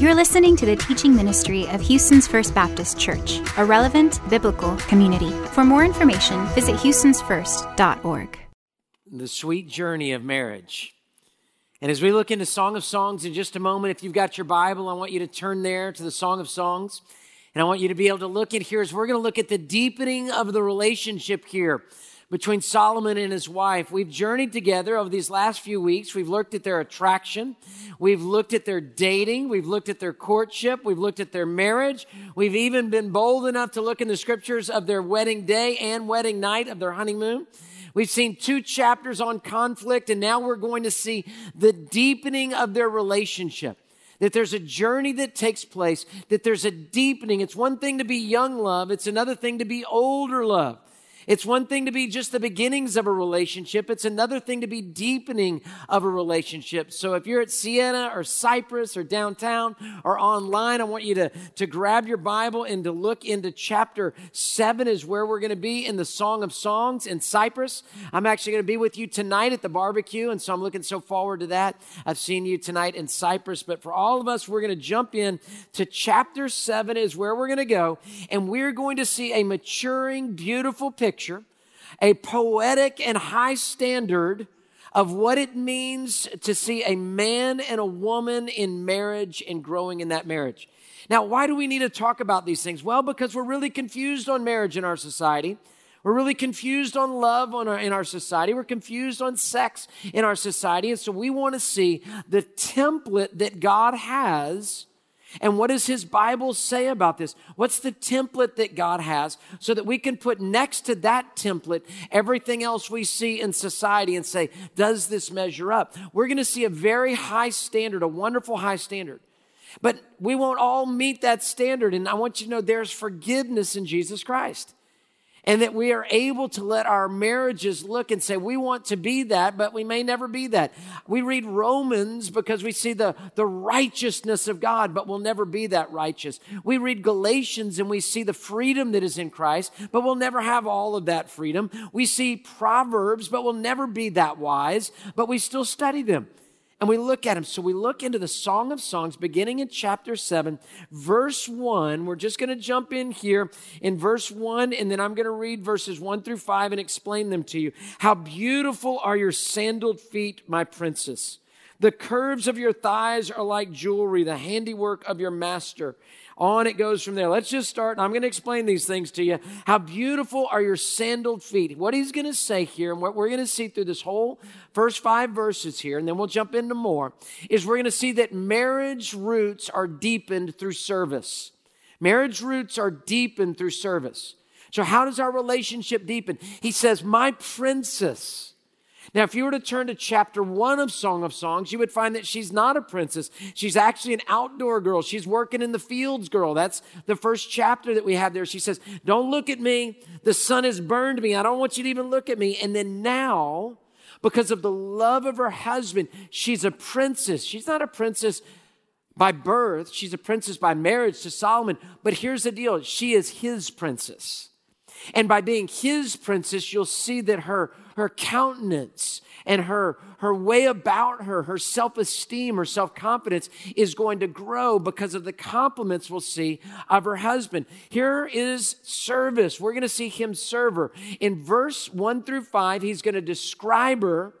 You're listening to the teaching ministry of Houston's First Baptist Church, a relevant biblical community. For more information, visit houstonsfirst.org. The sweet journey of marriage. And as we look into Song of Songs in just a moment, if you've got your Bible, I want you to turn there to the Song of Songs. And I want you to be able to look at here as we're going to look at the deepening of the relationship here between Solomon and his wife. We've journeyed together over these last few weeks. We've looked at their attraction. We've looked at their dating. We've looked at their courtship. We've looked at their marriage. We've even been bold enough to look in the scriptures of their wedding day and wedding night of their honeymoon. We've seen two chapters on conflict, and now we're going to see the deepening of their relationship that there's a journey that takes place, that there's a deepening. It's one thing to be young love, it's another thing to be older love. It's one thing to be just the beginnings of a relationship. It's another thing to be deepening of a relationship. So if you're at Sienna or Cypress or downtown or online, I want you to, to grab your Bible and to look into chapter seven is where we're going to be in the Song of Songs in Cypress. I'm actually going to be with you tonight at the barbecue. And so I'm looking so forward to that. I've seen you tonight in Cypress, But for all of us, we're going to jump in to chapter seven is where we're going to go. And we're going to see a maturing, beautiful picture picture, a poetic and high standard of what it means to see a man and a woman in marriage and growing in that marriage. Now, why do we need to talk about these things? Well, because we're really confused on marriage in our society. We're really confused on love on our, in our society. We're confused on sex in our society. And so we want to see the template that God has and what does his Bible say about this? What's the template that God has so that we can put next to that template everything else we see in society and say, does this measure up? We're going to see a very high standard, a wonderful high standard. But we won't all meet that standard. And I want you to know there's forgiveness in Jesus Christ and that we are able to let our marriages look and say, we want to be that, but we may never be that. We read Romans because we see the, the righteousness of God, but we'll never be that righteous. We read Galatians and we see the freedom that is in Christ, but we'll never have all of that freedom. We see Proverbs, but we'll never be that wise, but we still study them and we look at him. So we look into the Song of Songs beginning in chapter 7, verse 1. We're just going to jump in here in verse 1, and then I'm going to read verses 1 through 5 and explain them to you. How beautiful are your sandaled feet, my princess! The curves of your thighs are like jewelry, the handiwork of your master. On it goes from there. Let's just start. I'm going to explain these things to you. How beautiful are your sandaled feet? What he's going to say here, and what we're going to see through this whole first five verses here, and then we'll jump into more, is we're going to see that marriage roots are deepened through service. Marriage roots are deepened through service. So, how does our relationship deepen? He says, My princess. Now, if you were to turn to chapter one of Song of Songs, you would find that she's not a princess. She's actually an outdoor girl. She's working in the fields girl. That's the first chapter that we have there. She says, Don't look at me. The sun has burned me. I don't want you to even look at me. And then now, because of the love of her husband, she's a princess. She's not a princess by birth, she's a princess by marriage to Solomon. But here's the deal she is his princess. And by being his princess, you'll see that her, her countenance and her, her way about her, her self esteem, her self confidence is going to grow because of the compliments we'll see of her husband. Here is service. We're going to see him serve her. In verse one through five, he's going to describe her.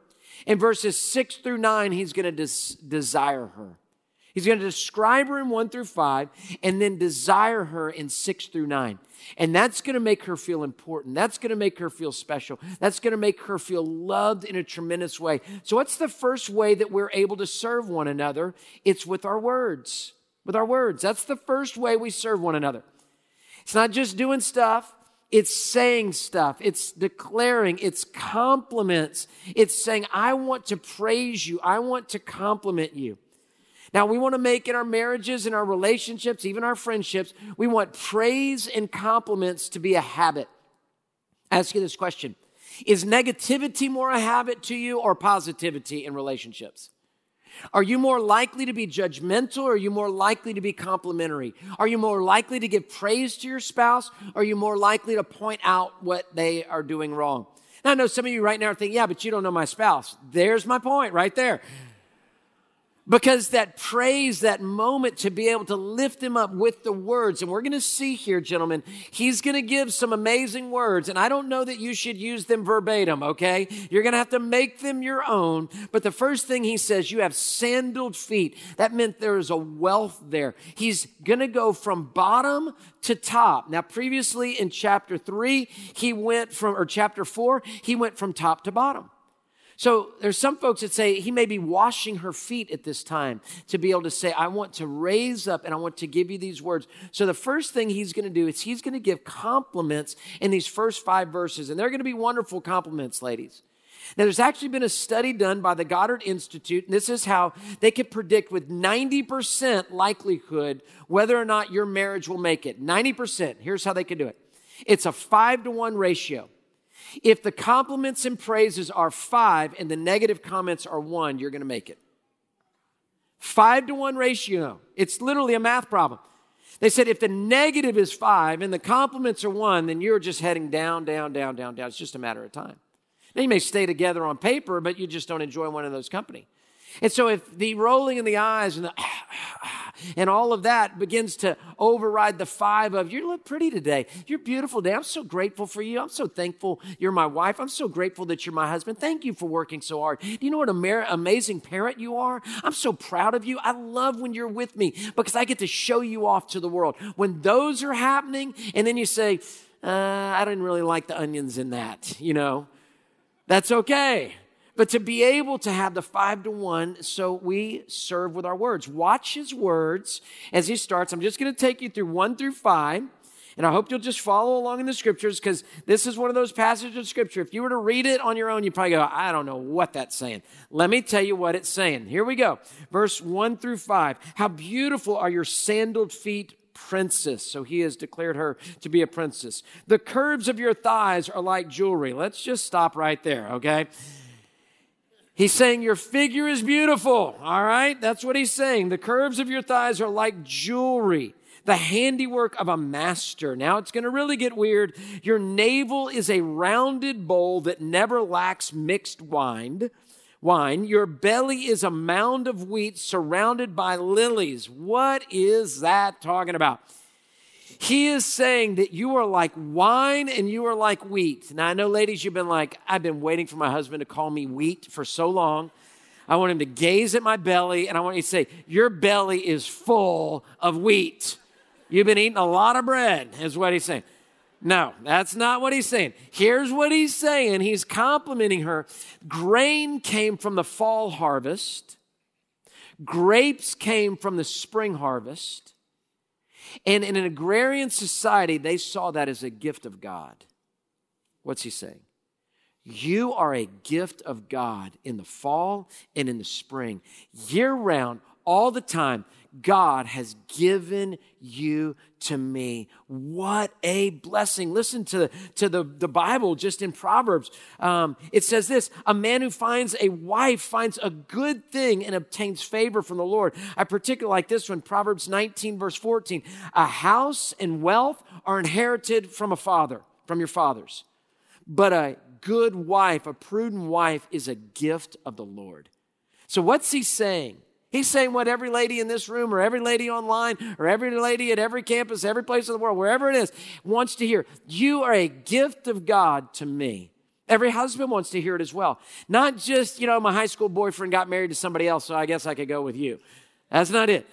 In verses six through nine, he's going to des- desire her. He's going to describe her in one through five and then desire her in six through nine. And that's going to make her feel important. That's going to make her feel special. That's going to make her feel loved in a tremendous way. So, what's the first way that we're able to serve one another? It's with our words. With our words. That's the first way we serve one another. It's not just doing stuff. It's saying stuff. It's declaring. It's compliments. It's saying, I want to praise you. I want to compliment you. Now, we want to make in our marriages, in our relationships, even our friendships, we want praise and compliments to be a habit. I ask you this question Is negativity more a habit to you or positivity in relationships? Are you more likely to be judgmental or are you more likely to be complimentary? Are you more likely to give praise to your spouse or are you more likely to point out what they are doing wrong? Now, I know some of you right now are thinking, yeah, but you don't know my spouse. There's my point right there. Because that praise, that moment to be able to lift him up with the words. And we're going to see here, gentlemen, he's going to give some amazing words. And I don't know that you should use them verbatim, okay? You're going to have to make them your own. But the first thing he says, you have sandaled feet. That meant there is a wealth there. He's going to go from bottom to top. Now, previously in chapter three, he went from, or chapter four, he went from top to bottom. So there's some folks that say he may be washing her feet at this time to be able to say, I want to raise up and I want to give you these words. So the first thing he's going to do is he's going to give compliments in these first five verses. And they're going to be wonderful compliments, ladies. Now, there's actually been a study done by the Gottman Institute, and this is how they could predict with 90% likelihood whether or not your marriage will make it. 90%. Here's how they could do it it's a five to one ratio. If the compliments and praises are five and the negative comments are one, you're going to make it. Five to one ratio. It's literally a math problem. They said if the negative is five and the compliments are one, then you're just heading down, down, down, down, down. It's just a matter of time. Now you may stay together on paper, but you just don't enjoy one of those company. And so if the rolling in the eyes and the and all of that begins to override the five of you look pretty today. You're beautiful today. I'm so grateful for you. I'm so thankful you're my wife. I'm so grateful that you're my husband. Thank you for working so hard. Do you know what an amazing parent you are? I'm so proud of you. I love when you're with me because I get to show you off to the world. When those are happening, and then you say, uh, I didn't really like the onions in that, you know, that's okay. But to be able to have the five to one, so we serve with our words. Watch his words as he starts. I'm just going to take you through one through five. And I hope you'll just follow along in the scriptures because this is one of those passages of scripture. If you were to read it on your own, you probably go, I don't know what that's saying. Let me tell you what it's saying. Here we go. Verse one through five. How beautiful are your sandaled feet, princess. So he has declared her to be a princess. The curves of your thighs are like jewelry. Let's just stop right there, okay? He's saying your figure is beautiful. All right. That's what he's saying. The curves of your thighs are like jewelry, the handiwork of a master. Now it's going to really get weird. Your navel is a rounded bowl that never lacks mixed wine. Wine. Your belly is a mound of wheat surrounded by lilies. What is that talking about? He is saying that you are like wine and you are like wheat. Now, I know, ladies, you've been like, I've been waiting for my husband to call me wheat for so long. I want him to gaze at my belly and I want you to say, Your belly is full of wheat. You've been eating a lot of bread, is what he's saying. No, that's not what he's saying. Here's what he's saying. He's complimenting her. Grain came from the fall harvest, grapes came from the spring harvest. And in an agrarian society, they saw that as a gift of God. What's he saying? You are a gift of God in the fall and in the spring, year round, all the time. God has given you to me. What a blessing. Listen to, to the, the Bible just in Proverbs. Um, it says this A man who finds a wife finds a good thing and obtains favor from the Lord. I particularly like this one Proverbs 19, verse 14. A house and wealth are inherited from a father, from your fathers. But a good wife, a prudent wife, is a gift of the Lord. So, what's he saying? He's saying what every lady in this room or every lady online or every lady at every campus, every place in the world, wherever it is, wants to hear. You are a gift of God to me. Every husband wants to hear it as well. Not just, you know, my high school boyfriend got married to somebody else, so I guess I could go with you. That's not it.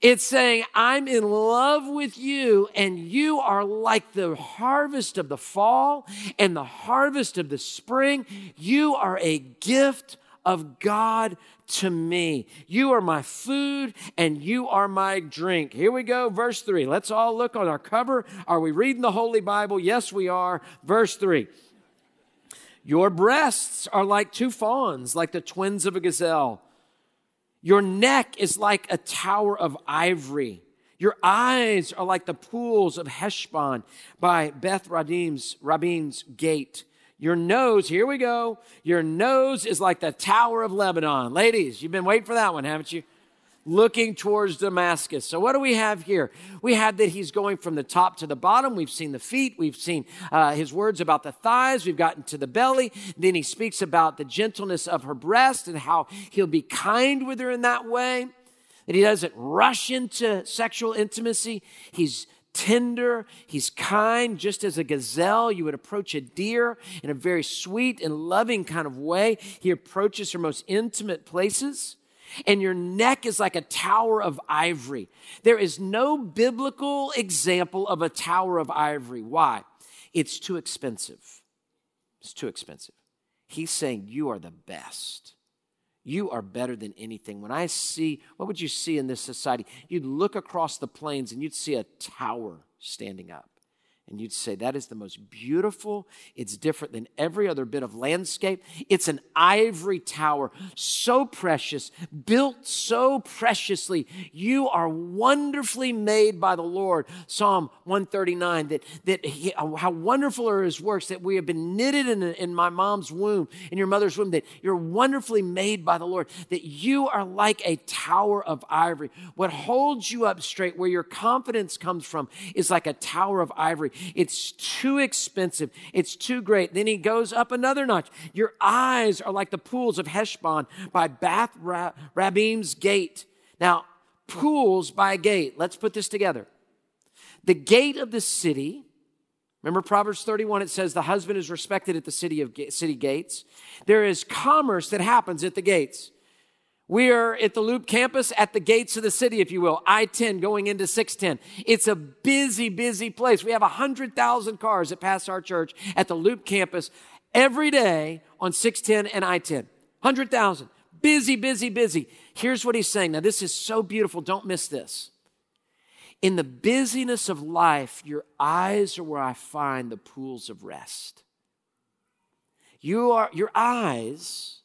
It's saying, I'm in love with you, and you are like the harvest of the fall and the harvest of the spring. You are a gift of God to me. You are my food and you are my drink. Here we go, verse 3. Let's all look on our cover. Are we reading the Holy Bible? Yes, we are. Verse 3. Your breasts are like two fawns, like the twins of a gazelle. Your neck is like a tower of ivory. Your eyes are like the pools of Heshbon by Beth Rabbim's, Rabbim's gate. Your nose, here we go. Your nose is like the Tower of Lebanon. Ladies, you've been waiting for that one, haven't you? looking towards Damascus. So, what do we have here? We have that he's going from the top to the bottom. We've seen the feet. We've seen uh, his words about the thighs. We've gotten to the belly. Then he speaks about the gentleness of her breast and how he'll be kind with her in that way. That he doesn't rush into sexual intimacy. He's tender, he's kind, just as a gazelle. You would approach a deer in a very sweet and loving kind of way. He approaches her most intimate places and your neck is like a tower of ivory. There is no biblical example of a tower of ivory. Why? It's too expensive. It's too expensive. He's saying, You are the best. You are better than anything. When I see, what would you see in this society? You'd look across the plains and you'd see a tower standing up and you'd say, That is the most beautiful. It's different than every other bit of landscape. It's an ivory tower, so precious, built so preciously. You are wonderfully made by the Lord. Psalm 139, that, that he, how wonderful are his works, that we have been knitted in, in my mom's womb, in your mother's womb, that you're wonderfully made by the Lord, that you are like a tower of ivory. What holds you up straight, where your confidence comes from, is like a tower of ivory. It's too expensive. It's too great. Then he goes up another notch. Your eyes are like the pools of Heshbon by Bath Rabbim's gate. Now, pools by gate. Let's put this together. The gate of the city, remember Proverbs 31, it says the husband is respected at the city of city gates. There is commerce that happens at the gates. We are at the Loop campus at the gates of the city, if you will, I 10 going into 610. It's a busy, busy place. We have 100,000 cars that pass our church at the Loop campus every day on 610 and I 10. 100,000. Busy, busy, busy. Here's what he's saying. Now, this is so beautiful. Don't miss this. In the busyness of life, your eyes are where I find the pools of rest. You are, your eyes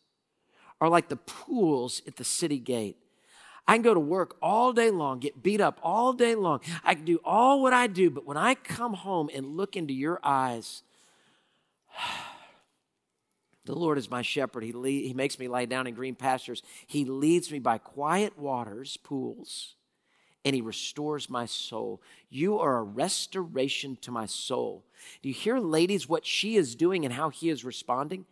are like the pools at the city gate. I can go to work all day long, get beat up all day long. I can do all what I do, but when I come home and look into your eyes, the Lord is my shepherd. He, lead, he makes me lie down in green pastures. He leads me by quiet waters, pools, and He restores my soul. You are a restoration to my soul. Do you hear, ladies, what she is doing and how He is responding?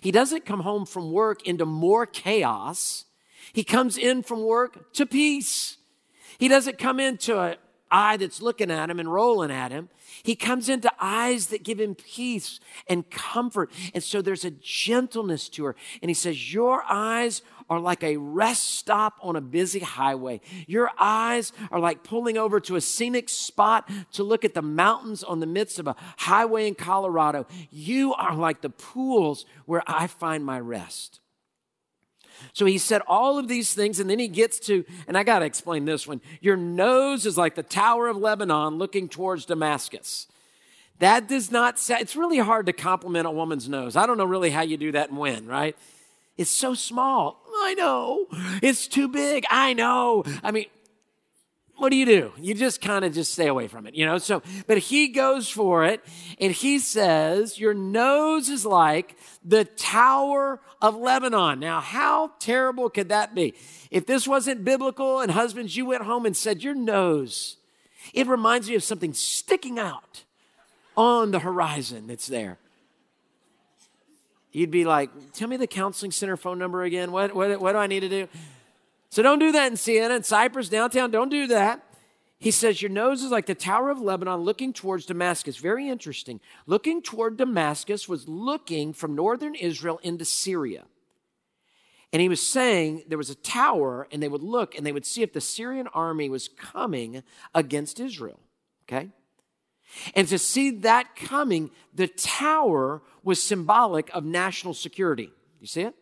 He doesn't come home from work into more chaos. He comes in from work to peace. He doesn't come into an eye that's looking at him and rolling at him. He comes into eyes that give him peace and comfort. And so there's a gentleness to her. And he says, Your eyes are like a rest stop on a busy highway. Your eyes are like pulling over to a scenic spot to look at the mountains on the midst of a highway in Colorado. You are like the pools where I find my rest. So he said all of these things, and then he gets to, and I got to explain this one. Your nose is like the Tower of Lebanon looking towards Damascus. That does not it's really hard to compliment a woman's nose. I don't know really how you do that and when, right? It's so small. I know. It's too big. I know. I mean, what do you do? You just kind of just stay away from it, you know? So, but he goes for it and he says, Your nose is like the Tower of Lebanon. Now, how terrible could that be? If this wasn't biblical and husbands, you went home and said, Your nose, it reminds me of something sticking out on the horizon that's there. You'd be like, Tell me the counseling center phone number again. What, what, what do I need to do? So don't do that in Sienna and Cypress downtown. Don't do that. He says, Your nose is like the Tower of Lebanon looking towards Damascus. Very interesting. Looking toward Damascus was looking from northern Israel into Syria. And he was saying there was a tower, and they would look and they would see if the Syrian army was coming against Israel. Okay? And to see that coming, the tower was symbolic of national security. You see it?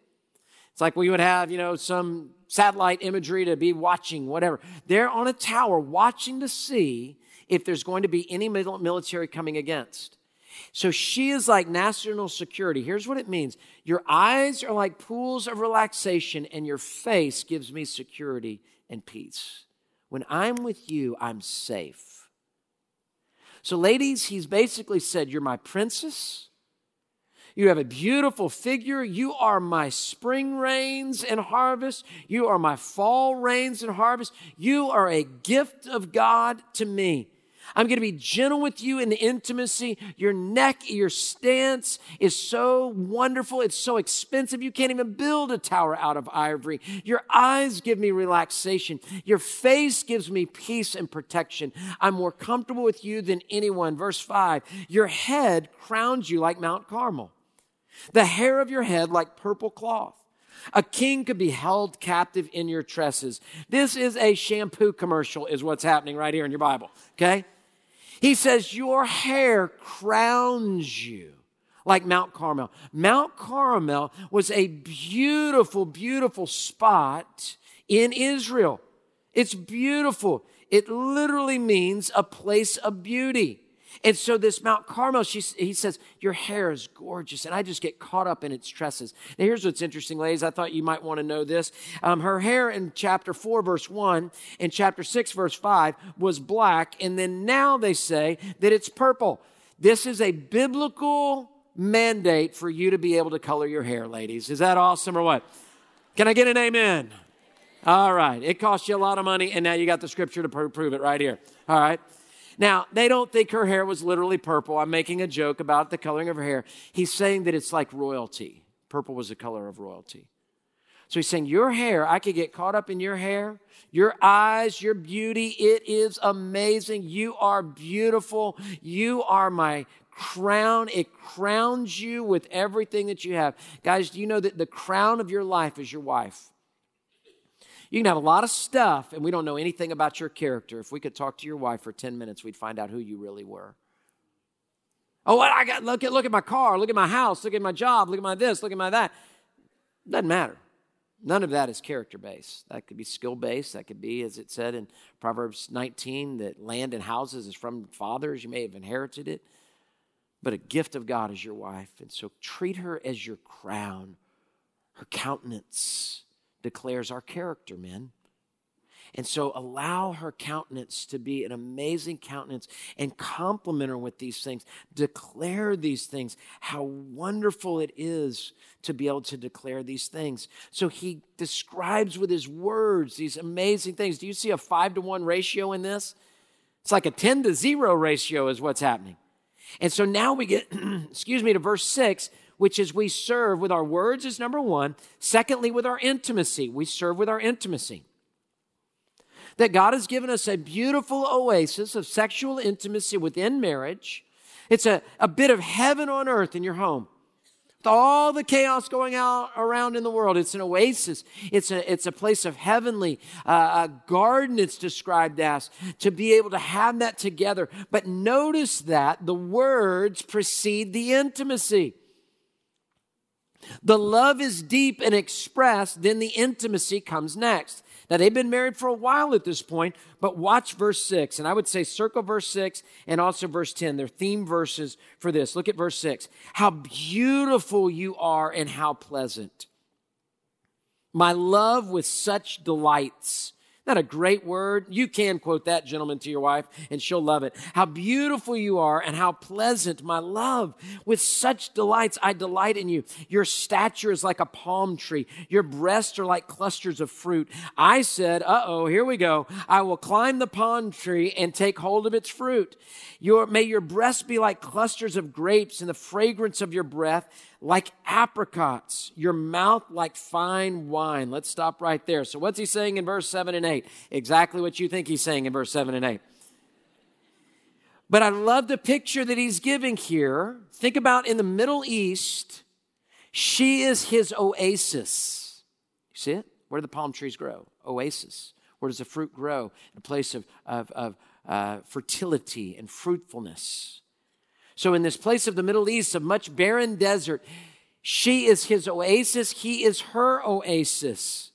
It's like we would have, you know, some satellite imagery to be watching, whatever. They're on a tower watching to see if there's going to be any military coming against. So she is like national security. Here's what it means Your eyes are like pools of relaxation, and your face gives me security and peace. When I'm with you, I'm safe. So, ladies, he's basically said, You're my princess. You have a beautiful figure. You are my spring rains and harvest. You are my fall rains and harvest. You are a gift of God to me. I'm going to be gentle with you in the intimacy. Your neck, your stance is so wonderful. It's so expensive. You can't even build a tower out of ivory. Your eyes give me relaxation. Your face gives me peace and protection. I'm more comfortable with you than anyone. Verse five, your head crowns you like Mount Carmel. The hair of your head like purple cloth. A king could be held captive in your tresses. This is a shampoo commercial, is what's happening right here in your Bible. Okay? He says, Your hair crowns you like Mount Carmel. Mount Carmel was a beautiful, beautiful spot in Israel. It's beautiful. It literally means a place of beauty. And so this Mount Carmel, she, he says, your hair is gorgeous. And I just get caught up in its tresses. Now here's what's interesting, ladies. I thought you might want to know this. Um, her hair in chapter 4, verse 1, and chapter 6, verse 5 was black. And then now they say that it's purple. This is a biblical mandate for you to be able to color your hair, ladies. Is that awesome or what? Can I get an amen? All right. It cost you a lot of money, and now you got the scripture to prove it right here. All right. Now, they don't think her hair was literally purple. I'm making a joke about the coloring of her hair. He's saying that it's like royalty. Purple was the color of royalty. So he's saying, Your hair, I could get caught up in your hair, your eyes, your beauty. It is amazing. You are beautiful. You are my crown. It crowns you with everything that you have. Guys, do you know that the crown of your life is your wife? You can have a lot of stuff, and we don't know anything about your character. If we could talk to your wife for 10 minutes, we'd find out who you really were. Oh, I got, look at, look at my car, look at my house, look at my job, look at my this, look at my that. Doesn't matter. None of that is character based. That could be skill based. That could be, as it said in Proverbs 19, that land and houses is from fathers. You may have inherited it. But a gift of God is your wife. And so treat her as your crown, her countenance, declares our character, men. And so allow her countenance to be an amazing countenance and compliment her with these things. Declare these things, how wonderful it is to be able to declare these things. So he describes with his words these amazing things. Do you see a five to one ratio in this? It's like a 10 to zero ratio, is what's happening. And so now we get, excuse me, to verse six which is we serve with our words, is number one. Secondly, with our intimacy. We serve with our intimacy. That God has given us a beautiful oasis of sexual intimacy within marriage. It's a, a bit of heaven on earth in your home. With all the chaos going out around in the world, it's an oasis. It's a, it's a place of heavenly, uh, a garden it's described as, to be able to have that together. But notice that the words precede the intimacy. The love is deep and expressed, then the intimacy comes next. Now, they've been married for a while at this point, but watch verse 6. And I would say circle verse 6 and also verse 10. They're theme verses for this. Look at verse 6. How beautiful you are and how pleasant. My love with such delights that a great word? You can quote that, gentleman, to your wife, and she'll love it. How beautiful you are, and how pleasant, my love. With such delights, I delight in you. Your stature is like a palm tree. Your breasts are like clusters of fruit. I said, uh oh, here we go. I will climb the palm tree and take hold of its fruit. Your, may your breasts be like clusters of grapes, and the fragrance of your breath like apricots, your mouth like fine wine. Let's stop right there. So, what's he saying in verse 7 and 8? Exactly what you think he's saying in verse 7 and 8. But I love the picture that he's giving here. Think about in the Middle East, she is his oasis. You see it? Where do the palm trees grow? Oasis. Where does the fruit grow? In a place of, of, of uh, fertility and fruitfulness. So, in this place of the Middle East, of much barren desert, she is his oasis, he is her oasis.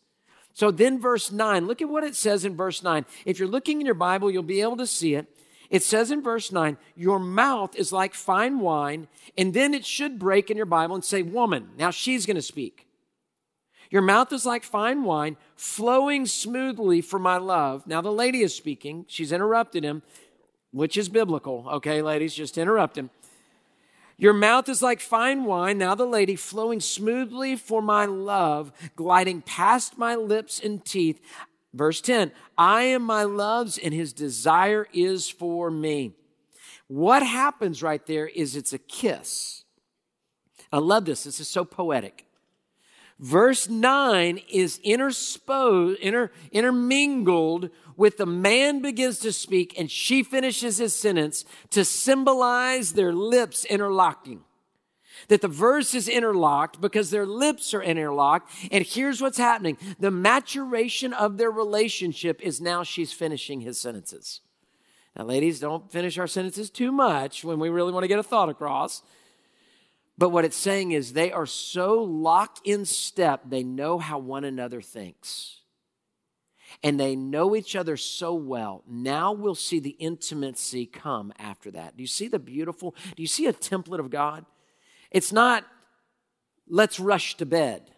So, then verse 9, look at what it says in verse 9. If you're looking in your Bible, you'll be able to see it. It says in verse 9, Your mouth is like fine wine, and then it should break in your Bible and say, Woman. Now she's going to speak. Your mouth is like fine wine, flowing smoothly for my love. Now the lady is speaking. She's interrupted him which is biblical. Okay, ladies, just interrupt him. Your mouth is like fine wine, now the lady, flowing smoothly for my love, gliding past my lips and teeth. Verse 10 I am my love's, and his desire is for me. What happens right there is it's a kiss. I love this. This is so poetic. Verse 9 is intersposed, inter, intermingled with the man begins to speak and she finishes his sentence to symbolize their lips interlocking. That the verse is interlocked because their lips are interlocked. And here's what's happening. The maturation of their relationship is now she's finishing his sentences. Now, ladies, don't finish our sentences too much when we really want to get a thought across. But what it's saying is they are so locked in step, they know how one another thinks. And they know each other so well. Now we'll see the intimacy come after that. Do you see the beautiful? Do you see a template of God? It's not, let's rush to bed.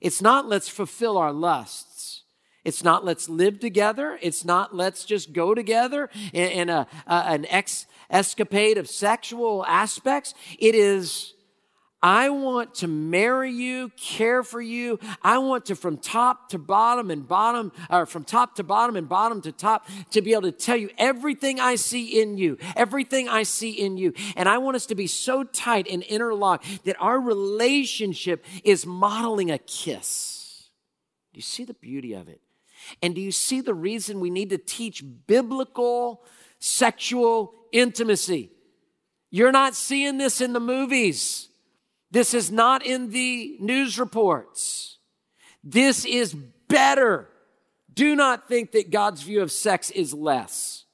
It's not, let's fulfill our lusts. It's not, let's live together. It's not, let's just go together in, in a, a, an ex escapade of sexual aspects. It is, I want to marry you, care for you. I want to from top to bottom and bottom, or from top to bottom and bottom to top, to be able to tell you everything I see in you, everything I see in you. And I want us to be so tight and interlocked that our relationship is modeling a kiss. Do you see the beauty of it? And do you see the reason we need to teach biblical sexual intimacy? You're not seeing this in the movies. This is not in the news reports. This is better. Do not think that God's view of sex is less.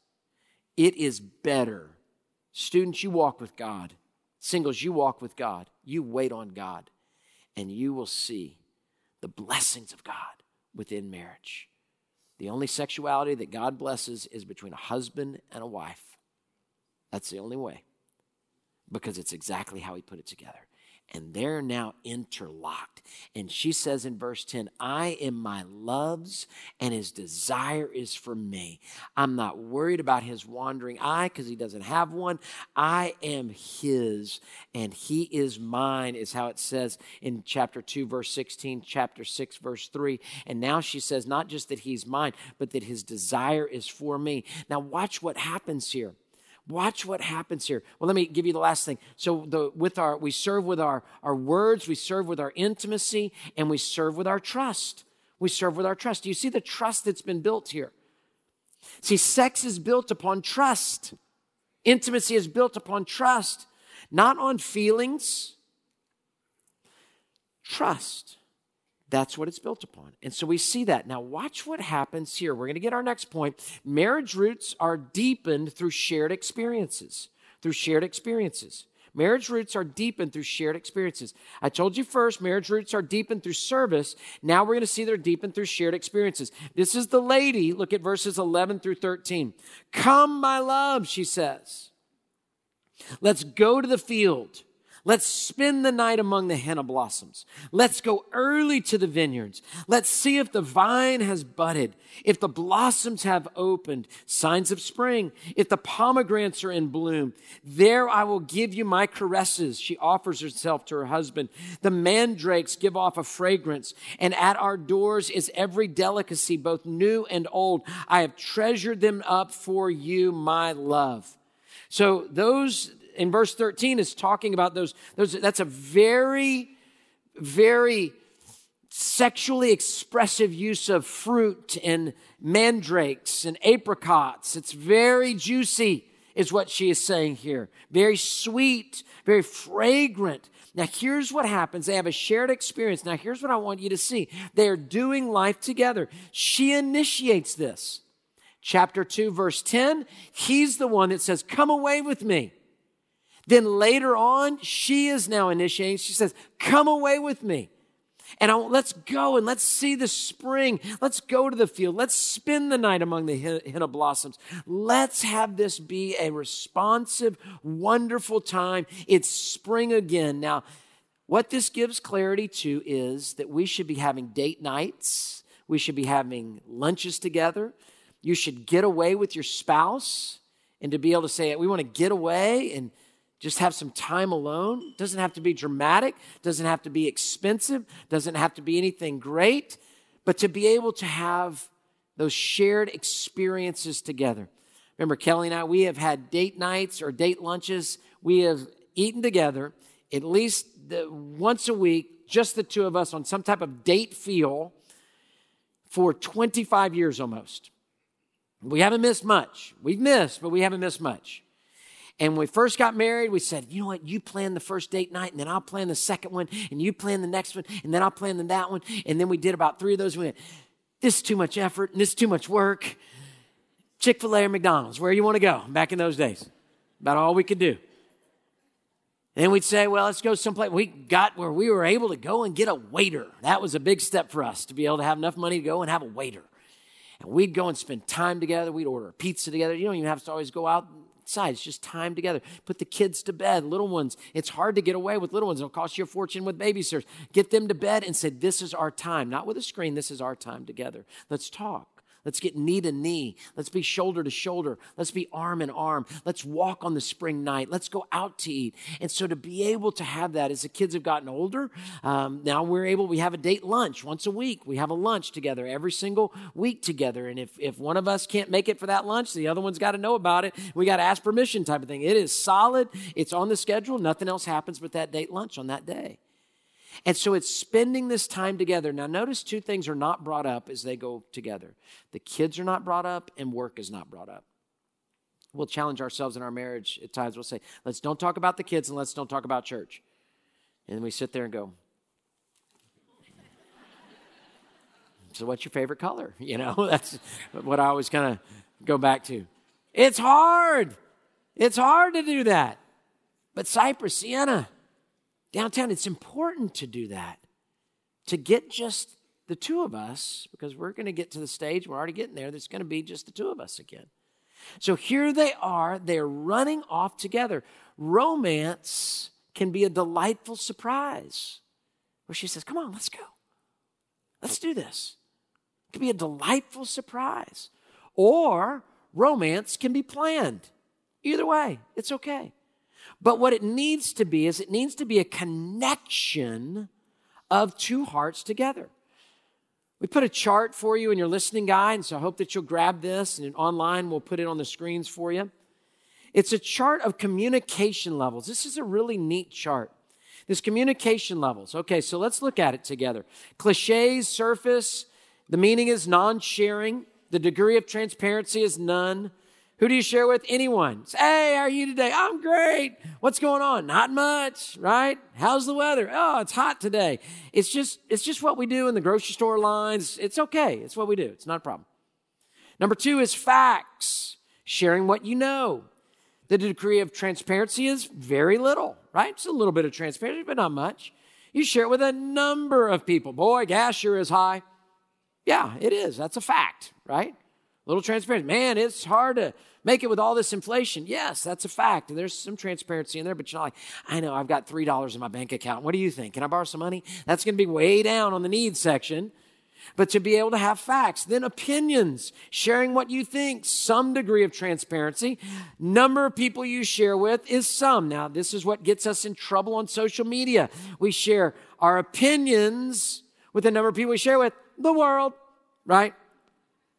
It is better. Students, you walk with God. Singles, you walk with God. You wait on God, and you will see the blessings of God within marriage. The only sexuality that God blesses is between a husband and a wife. That's the only way, because it's exactly how He put it together and they're now interlocked. And she says in verse 10, I am my love's, and his desire is for me. I'm not worried about his wandering eye because he doesn't have one. I am his, and he is mine, is how it says in chapter 2, verse 16, chapter 6, verse 3. And now she says, not just that he's mine, but that his desire is for me. Now, watch what happens here. Watch what happens here. Well, let me give you the last thing. So the, with our, we serve with our, our words, we serve with our intimacy, and we serve with our trust. We serve with our trust. Do you see the trust that's been built here? See, sex is built upon trust. Intimacy is built upon trust, not on feelings. Trust. That's what it's built upon. And so we see that. Now, watch what happens here. We're going to get our next point. Marriage roots are deepened through shared experiences. Through shared experiences. Marriage roots are deepened through shared experiences. I told you first, marriage roots are deepened through service. Now we're going to see they're deepened through shared experiences. This is the lady. Look at verses 11 through 13. Come, my love, she says. Let's go to the field. Let's spend the night among the henna blossoms. Let's go early to the vineyards. Let's see if the vine has budded, if the blossoms have opened, signs of spring, if the pomegranates are in bloom. There I will give you my caresses. She offers herself to her husband. The mandrakes give off a fragrance, and at our doors is every delicacy, both new and old. I have treasured them up for you, my love. So those in verse 13 is talking about those, those that's a very, very sexually expressive use of fruit and mandrakes and apricots. It's very juicy, is what she is saying here. Very sweet, very fragrant. Now, here's what happens. They have a shared experience. Now, here's what I want you to see. They are doing life together. She initiates this. Chapter 2, verse 10, he's the one that says, Come away with me. Then later on, she is now initiating. She says, Come away with me. And I, let's go and let's see the spring. Let's go to the field. Let's spend the night among the henna blossoms. Let's have this be a responsive, wonderful time. It's spring again. Now, what this gives clarity to is that we should be having date nights. We should be having lunches together. You should get away with your spouse and to be able to say, we want to get away and just have some time alone. Doesn't have to be dramatic, doesn't have to be expensive, doesn't have to be anything great, but to be able to have those shared experiences together. Remember, Kelly and I, we have had date nights or date lunches. We have eaten together at least the, once a week, just the two of us on some type of date feel for 25 years almost. We haven't missed much. We've missed, but we haven't missed much. And when we first got married, we said, you know what, you plan the first date night, and then I'll plan the second one, and you plan the next one, and then I'll plan the, that one. And then we did about three of those. We went, this is too much effort, and this is too much work. Chick fil A or McDonald's, where you want to go back in those days. About all we could do. And we'd say, well, let's go someplace. We got where we were able to go and get a waiter. That was a big step for us to be able to have enough money to go and have a waiter. And we'd go and spend time together. We'd order pizza together. You don't even have to always go outside. It's just time together. Put the kids to bed, little ones. It's hard to get away with little ones. It'll cost you a fortune with babysitters. Get them to bed and say, this is our time. Not with a screen. This is our time together. Let's talk. Let's get knee to knee. Let's be shoulder to shoulder. Let's be arm in arm. Let's walk on the spring night. Let's go out to eat. And so to be able to have that as the kids have gotten older, um, now we're able, we have a date lunch once a week. We have a lunch together every single week together. And if, if one of us can't make it for that lunch, the other one's got to know about it. We got to ask permission type of thing. It is solid. It's on the schedule. Nothing else happens but that date lunch on that day. And so it's spending this time together. Now, notice two things are not brought up as they go together the kids are not brought up, and work is not brought up. We'll challenge ourselves in our marriage at times. We'll say, let's don't talk about the kids and let's don't talk about church. And we sit there and go, so what's your favorite color? You know, that's what I always kind of go back to. It's hard. It's hard to do that. But Cypress, Sienna, downtown, it's important to do that, to get just the two of us, because we're going to get to the stage, we're already getting there, there's going to be just the two of us again. So here they are, they're running off together. Romance can be a delightful surprise where she says, Come on, let's go. Let's do this. It can be a delightful surprise. Or romance can be planned. Either way, it's okay. But what it needs to be is it needs to be a connection of two hearts together. We put a chart for you in your listening guide, and so I hope that you'll grab this and online we'll put it on the screens for you. It's a chart of communication levels. This is a really neat chart. This communication levels. Okay, so let's look at it together. Cliches surface, the meaning is non sharing, the degree of transparency is none, who do you share with? Anyone. Say, Hey, how are you today? I'm great. What's going on? Not much, right? How's the weather? Oh, it's hot today. It's just, it's just what we do in the grocery store lines. It's okay. It's what we do. It's not a problem. Number two is facts, sharing what you know. The degree of transparency is very little, right? It's a little bit of transparency, but not much. You share it with a number of people. Boy, gas sure is high. Yeah, it is. That's a fact, right? little transparency. Man, it's hard to make it with all this inflation. Yes, that's a fact. There's some transparency in there, but you're like, I know I've got $3 in my bank account. What do you think? Can I borrow some money? That's going to be way down on the needs section. But to be able to have facts, then opinions, sharing what you think, some degree of transparency. Number of people you share with is some. Now, this is what gets us in trouble on social media. We share our opinions with the number of people we share with, the world, right?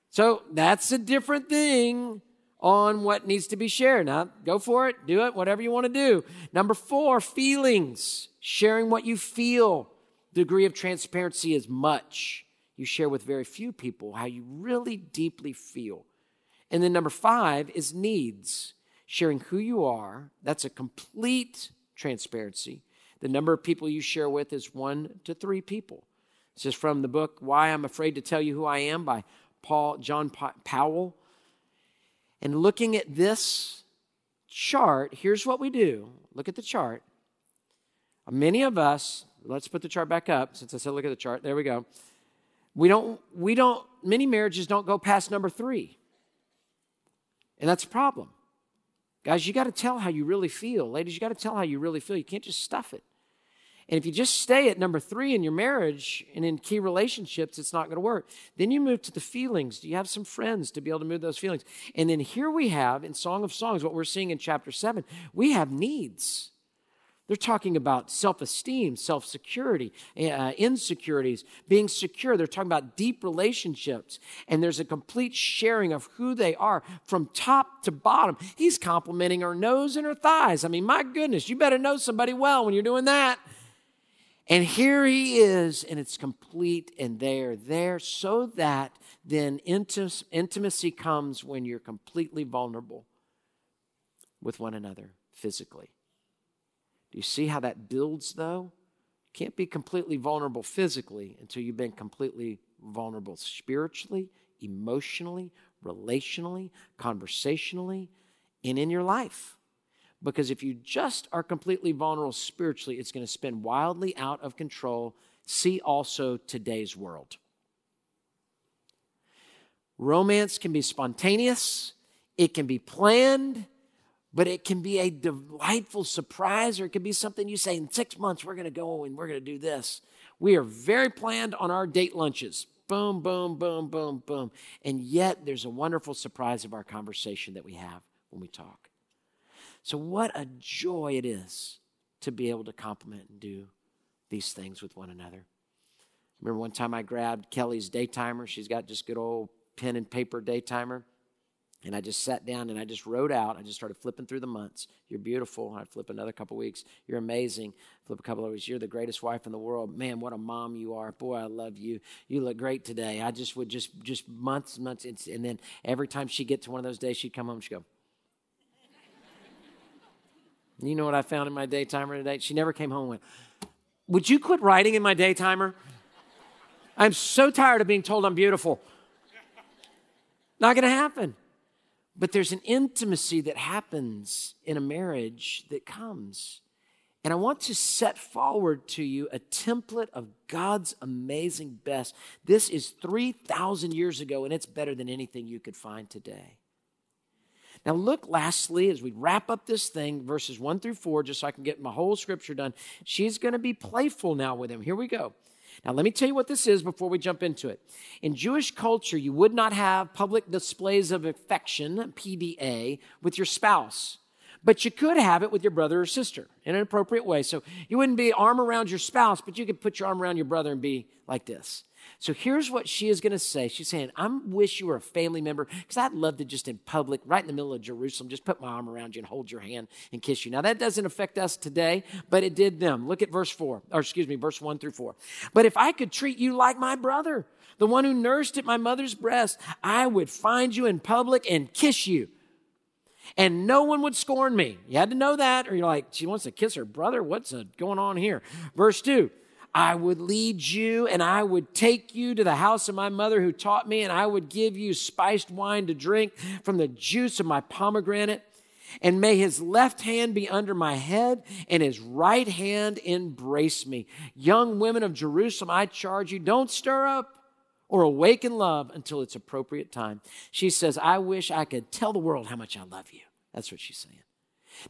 So that's a different thing on what needs to be shared. Now, go for it, do it, whatever you want to do. Number four, feelings. Sharing what you feel. Degree of transparency is much. You share with very few people how you really deeply feel. And then number five is needs. Sharing who you are. That's a complete transparency. The number of people you share with is one to three people. This is from the book Why I'm Afraid to Tell You Who I Am by Paul, John Powell. And looking at this chart, here's what we do. Look at the chart. Many of us, let's put the chart back up since I said look at the chart. There we go. We don't, we don't, many marriages don't go past number three. And that's a problem. Guys, you got to tell how you really feel. Ladies, you got to tell how you really feel. You can't just stuff it. And if you just stay at number three in your marriage and in key relationships, it's not going to work. Then you move to the feelings. Do you have some friends to be able to move those feelings? And then here we have in Song of Songs, what we're seeing in chapter seven, we have needs. They're talking about self esteem, self security, uh, insecurities, being secure. They're talking about deep relationships. And there's a complete sharing of who they are from top to bottom. He's complimenting her nose and her thighs. I mean, my goodness, you better know somebody well when you're doing that. And here he is, and it's complete, and they're there so that then intimacy comes when you're completely vulnerable with one another physically. Do you see how that builds, though? You can't be completely vulnerable physically until you've been completely vulnerable spiritually, emotionally, relationally, conversationally, and in your life. Because if you just are completely vulnerable spiritually, it's going to spin wildly out of control. See also today's world. Romance can be spontaneous, it can be planned, but it can be a delightful surprise, or it can be something you say, in six months, we're going to go and we're going to do this. We are very planned on our date lunches. Boom, boom, boom, boom, boom. And yet, there's a wonderful surprise of our conversation that we have when we talk. So, what a joy it is to be able to compliment and do these things with one another. Remember one time I grabbed Kelly's daytimer. She's got just good old pen and paper daytimer. And I just sat down and I just wrote out. I just started flipping through the months. You're beautiful. I flip another couple weeks. You're amazing. Flip a couple of weeks. You're the greatest wife in the world. Man, what a mom you are. Boy, I love you. You look great today. I just would just just months, months, and then every time she get to one of those days, she'd come home. She'd go, you know what I found in my daytimer today? She never came home and went, Would you quit writing in my daytimer? I'm so tired of being told I'm beautiful. Not going to happen. But there's an intimacy that happens in a marriage that comes. And I want to set forward to you a template of God's amazing best. This is 3,000 years ago, and it's better than anything you could find today. Now, look lastly, as we wrap up this thing, verses 1 through 4, just so I can get my whole scripture done. She's going to be playful now with him. Here we go. Now, let me tell you what this is before we jump into it. In Jewish culture, you would not have public displays of affection, PDA, with your spouse, but you could have it with your brother or sister in an appropriate way. So you wouldn't be arm around your spouse, but you could put your arm around your brother and be like this. So here's what she is going to say. She's saying, I wish you were a family member because I'd love to just in public, right in the middle of Jerusalem, just put my arm around you and hold your hand and kiss you. Now, that doesn't affect us today, but it did them. Look at verse 4, or excuse me, verse 1 through 4. But if I could treat you like my brother, the one who nursed at my mother's breast, I would find you in public and kiss you and no one would scorn me. You had to know that, or you're like, she wants to kiss her brother. What's uh, going on here? Verse 2 I would lead you and I would take you to the house of my mother who taught me, and I would give you spiced wine to drink from the juice of my pomegranate. And may his left hand be under my head and his right hand embrace me. Young women of Jerusalem, I charge you, don't stir up or awaken love until its appropriate time. She says, I wish I could tell the world how much I love you. That's what she's saying.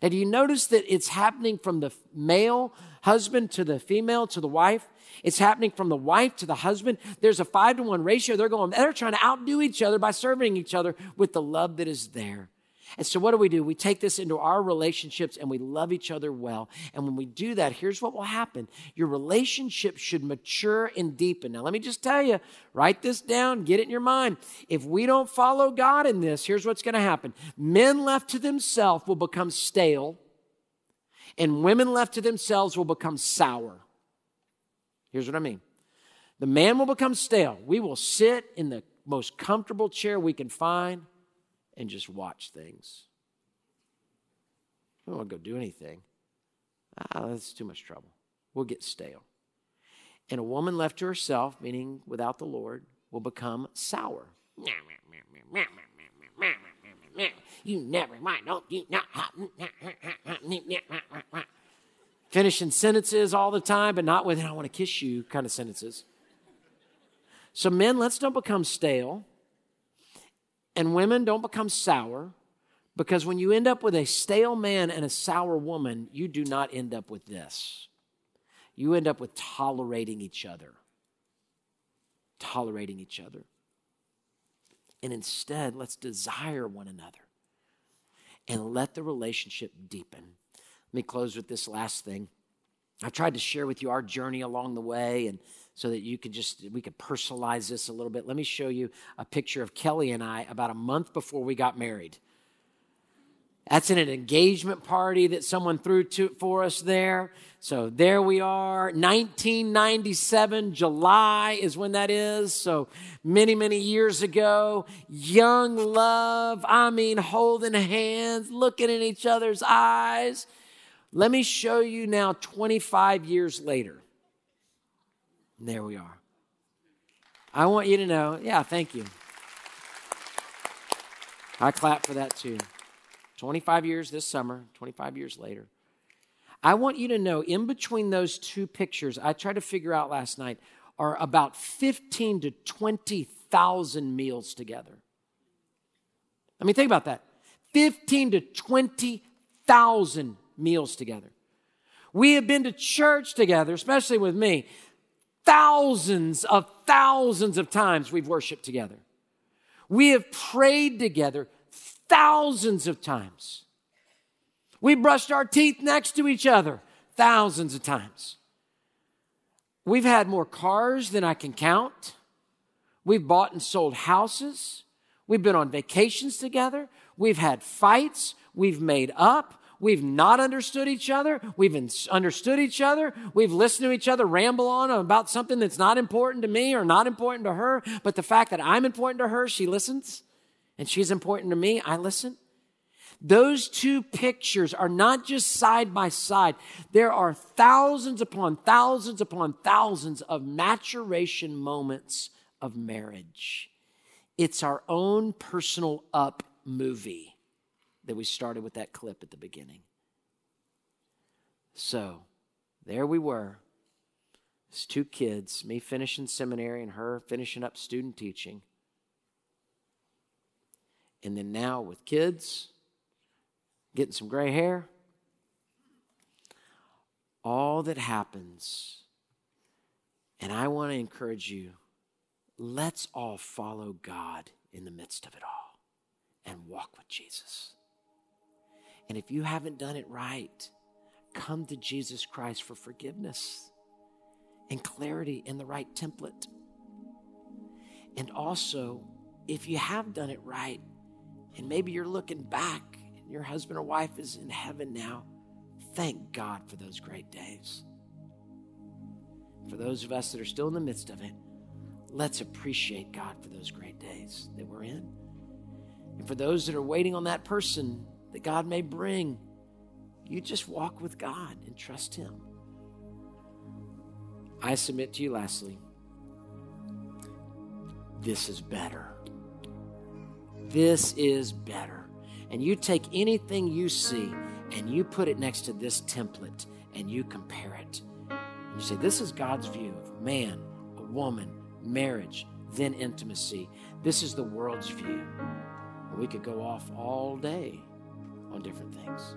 Now, do you notice that it's happening from the male husband to the female to the wife? It's happening from the wife to the husband. There's a five to one ratio. They're going, they're trying to outdo each other by serving each other with the love that is there. And so, what do we do? We take this into our relationships and we love each other well. And when we do that, here's what will happen your relationship should mature and deepen. Now, let me just tell you write this down, get it in your mind. If we don't follow God in this, here's what's going to happen men left to themselves will become stale, and women left to themselves will become sour. Here's what I mean the man will become stale. We will sit in the most comfortable chair we can find and just watch things. We don't want to go do anything. Ah, that's too much trouble. We'll get stale. And a woman left to herself, meaning without the Lord, will become sour. You never mind, don't you not finishing sentences all the time, but not with I want to kiss you kind of sentences. So men, let's don't become stale. And women don't become sour because when you end up with a stale man and a sour woman, you do not end up with this. you end up with tolerating each other. Tolerating each other. And instead, let's desire one another and let the relationship deepen. Let me close with this last thing. I tried to share with you our journey along the way and so that you could just we could personalize this a little bit. Let me show you a picture of Kelly and I about a month before we got married. That's in an engagement party that someone threw to, for us there. So there we are. 1997, July is when that is. So many, many years ago. Young love. I mean, holding hands, looking in each other's eyes. Let me show you now 25 years later. And there we are. I want you to know, yeah, thank you. I clap for that too. 25 years this summer, 25 years later. I want you to know in between those two pictures, I tried to figure out last night, are about 15 to 20,000 meals together. I mean, think about that 15 to 20,000 meals together. We have been to church together, especially with me, thousands of thousands of times we've worshiped together. We have prayed together thousands of times. We brushed our teeth next to each other thousands of times. We've had more cars than I can count. We've bought and sold houses. We've been on vacations together. We've had fights. We've made up. We've not understood each other. We've understood each other. We've listened to each other ramble on about something that's not important to me or not important to her. But the fact that I'm important to her, she listens and she's important to me, I listen. Those two pictures are not just side by side. There are thousands upon thousands upon thousands of maturation moments of marriage. It's our own personal up movie that we started with that clip at the beginning. So, there we were. It's two kids, me finishing seminary and her finishing up student teaching. And then now with kids, getting some gray hair, all that happens. And I want to encourage you let's all follow God in the midst of it all and walk with Jesus. And if you haven't done it right, come to Jesus Christ for forgiveness and clarity in the right template. And also, if you have done it right, and maybe you're looking back and your husband or wife is in heaven now. Thank God for those great days. For those of us that are still in the midst of it, let's appreciate God for those great days that we're in. And for those that are waiting on that person that God may bring, you just walk with God and trust Him. I submit to you, lastly, this is better. This is better. And you take anything you see and you put it next to this template and you compare it. And you say, This is God's view of man, a woman, marriage, then intimacy. This is the world's view. we could go off all day on different things.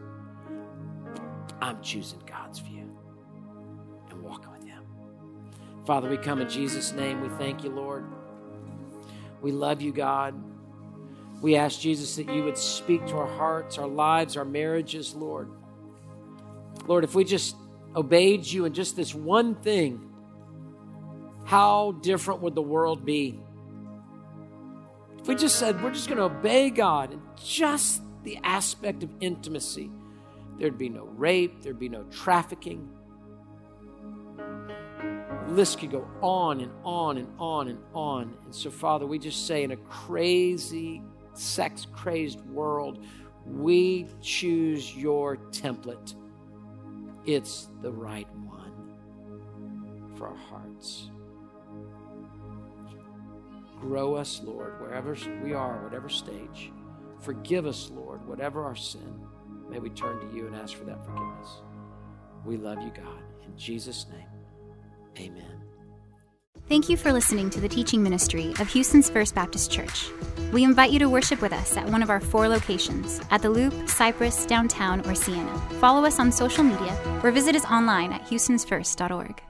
I'm choosing God's view and walking with Him. Father, we come in Jesus' name. We thank you, Lord. We love you, God. We ask, Jesus, that you would speak to our hearts, our lives, our marriages, Lord. Lord, if we just obeyed you in just this one thing, how different would the world be? If we just said, we're just going to obey God in just the aspect of intimacy, there'd be no rape, there'd be no trafficking. The list could go on and on and on and on. And so, Father, we just say in a crazy, sex crazed world, we choose your template. It's the right one for our hearts. Grow us, Lord, wherever we are, whatever stage. Forgive us, Lord, whatever our sin. May we turn to you and ask for that forgiveness. We love you, God. In Jesus' name, amen. Thank you for listening to the teaching ministry of Houston's First Baptist Church. We invite you to worship with us at one of our four locations at the Loop, Cypress, Downtown, or Sienna. Follow us on social media or visit us online at houstonsfirst.org.